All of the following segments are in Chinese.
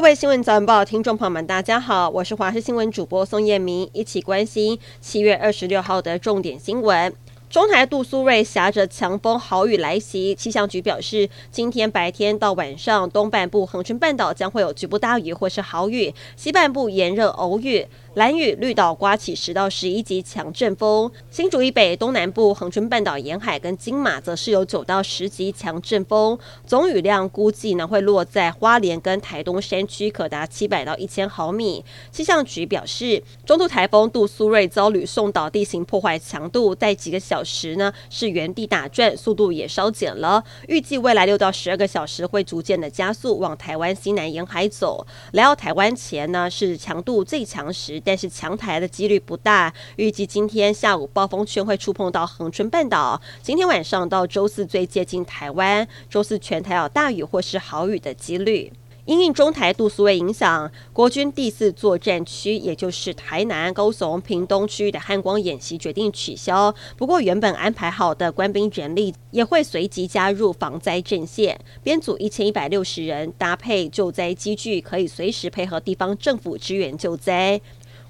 各位新闻早晚报听众朋友们，大家好，我是华视新闻主播宋彦明，一起关心七月二十六号的重点新闻。中台杜苏芮挟着强风豪雨来袭，气象局表示，今天白天到晚上，东半部恒春半岛将会有局部大雨或是豪雨，西半部炎热偶雨。兰屿、绿岛刮起十到十一级强阵风，新竹以北、东南部、恒春半岛沿海跟金马则是有九到十级强阵风，总雨量估计呢会落在花莲跟台东山区，可达七百到一千毫米。气象局表示，中度台风杜苏芮遭吕宋岛地形破坏强度，在几个小时呢是原地打转，速度也稍减了。预计未来六到十二个小时会逐渐的加速往台湾西南沿海走，来到台湾前呢是强度最强时。但是强台的几率不大，预计今天下午暴风圈会触碰到恒春半岛，今天晚上到周四最接近台湾，周四全台有大雨或是豪雨的几率。因应中台杜苏芮影响，国军第四作战区，也就是台南、高雄、屏东区域的汉光演习决定取消。不过，原本安排好的官兵人力也会随即加入防灾阵线，编组一千一百六十人，搭配救灾机具，可以随时配合地方政府支援救灾。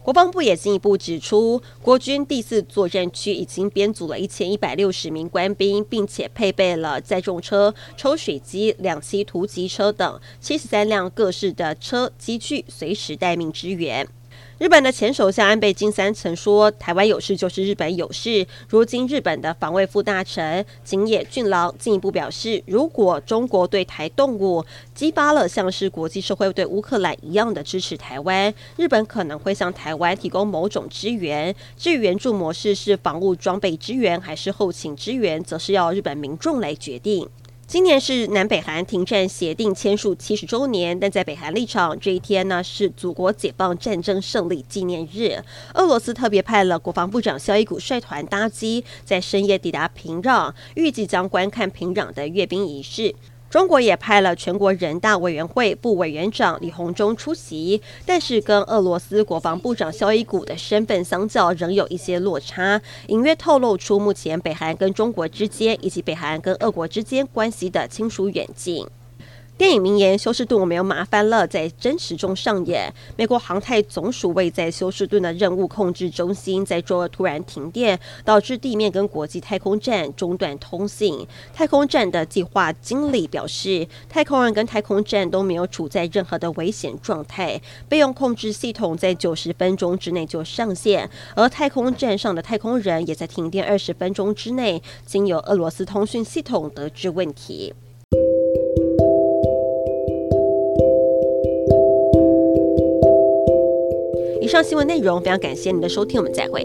国防部也进一步指出，国军第四作战区已经编组了一千一百六十名官兵，并且配备了载重车、抽水机、两栖突击车等七十三辆各式的车机具，随时待命支援。日本的前首相安倍晋三曾说：“台湾有事就是日本有事。”如今，日本的防卫副大臣井野俊郎进一步表示，如果中国对台动武，激发了像是国际社会对乌克兰一样的支持台湾，日本可能会向台湾提供某种支援。至于援助模式是防务装备支援还是后勤支援，则是要日本民众来决定。今年是南北韩停战协定签署七十周年，但在北韩立场，这一天呢是祖国解放战争胜利纪念日。俄罗斯特别派了国防部长肖伊古率团搭机，在深夜抵达平壤，预计将观看平壤的阅兵仪式。中国也派了全国人大委员会副委员长李鸿忠出席，但是跟俄罗斯国防部长肖伊古的身份相较，仍有一些落差，隐约透露出目前北韩跟中国之间，以及北韩跟俄国之间关系的亲疏远近。电影名言“休斯顿，我没有麻烦了”在真实中上演。美国航太总署位在休斯顿的任务控制中心在周二突然停电，导致地面跟国际太空站中断通信。太空站的计划经理表示，太空人跟太空站都没有处在任何的危险状态。备用控制系统在九十分钟之内就上线，而太空站上的太空人也在停电二十分钟之内，经由俄罗斯通讯系统得知问题。以上新闻内容，非常感谢您的收听，我们再会。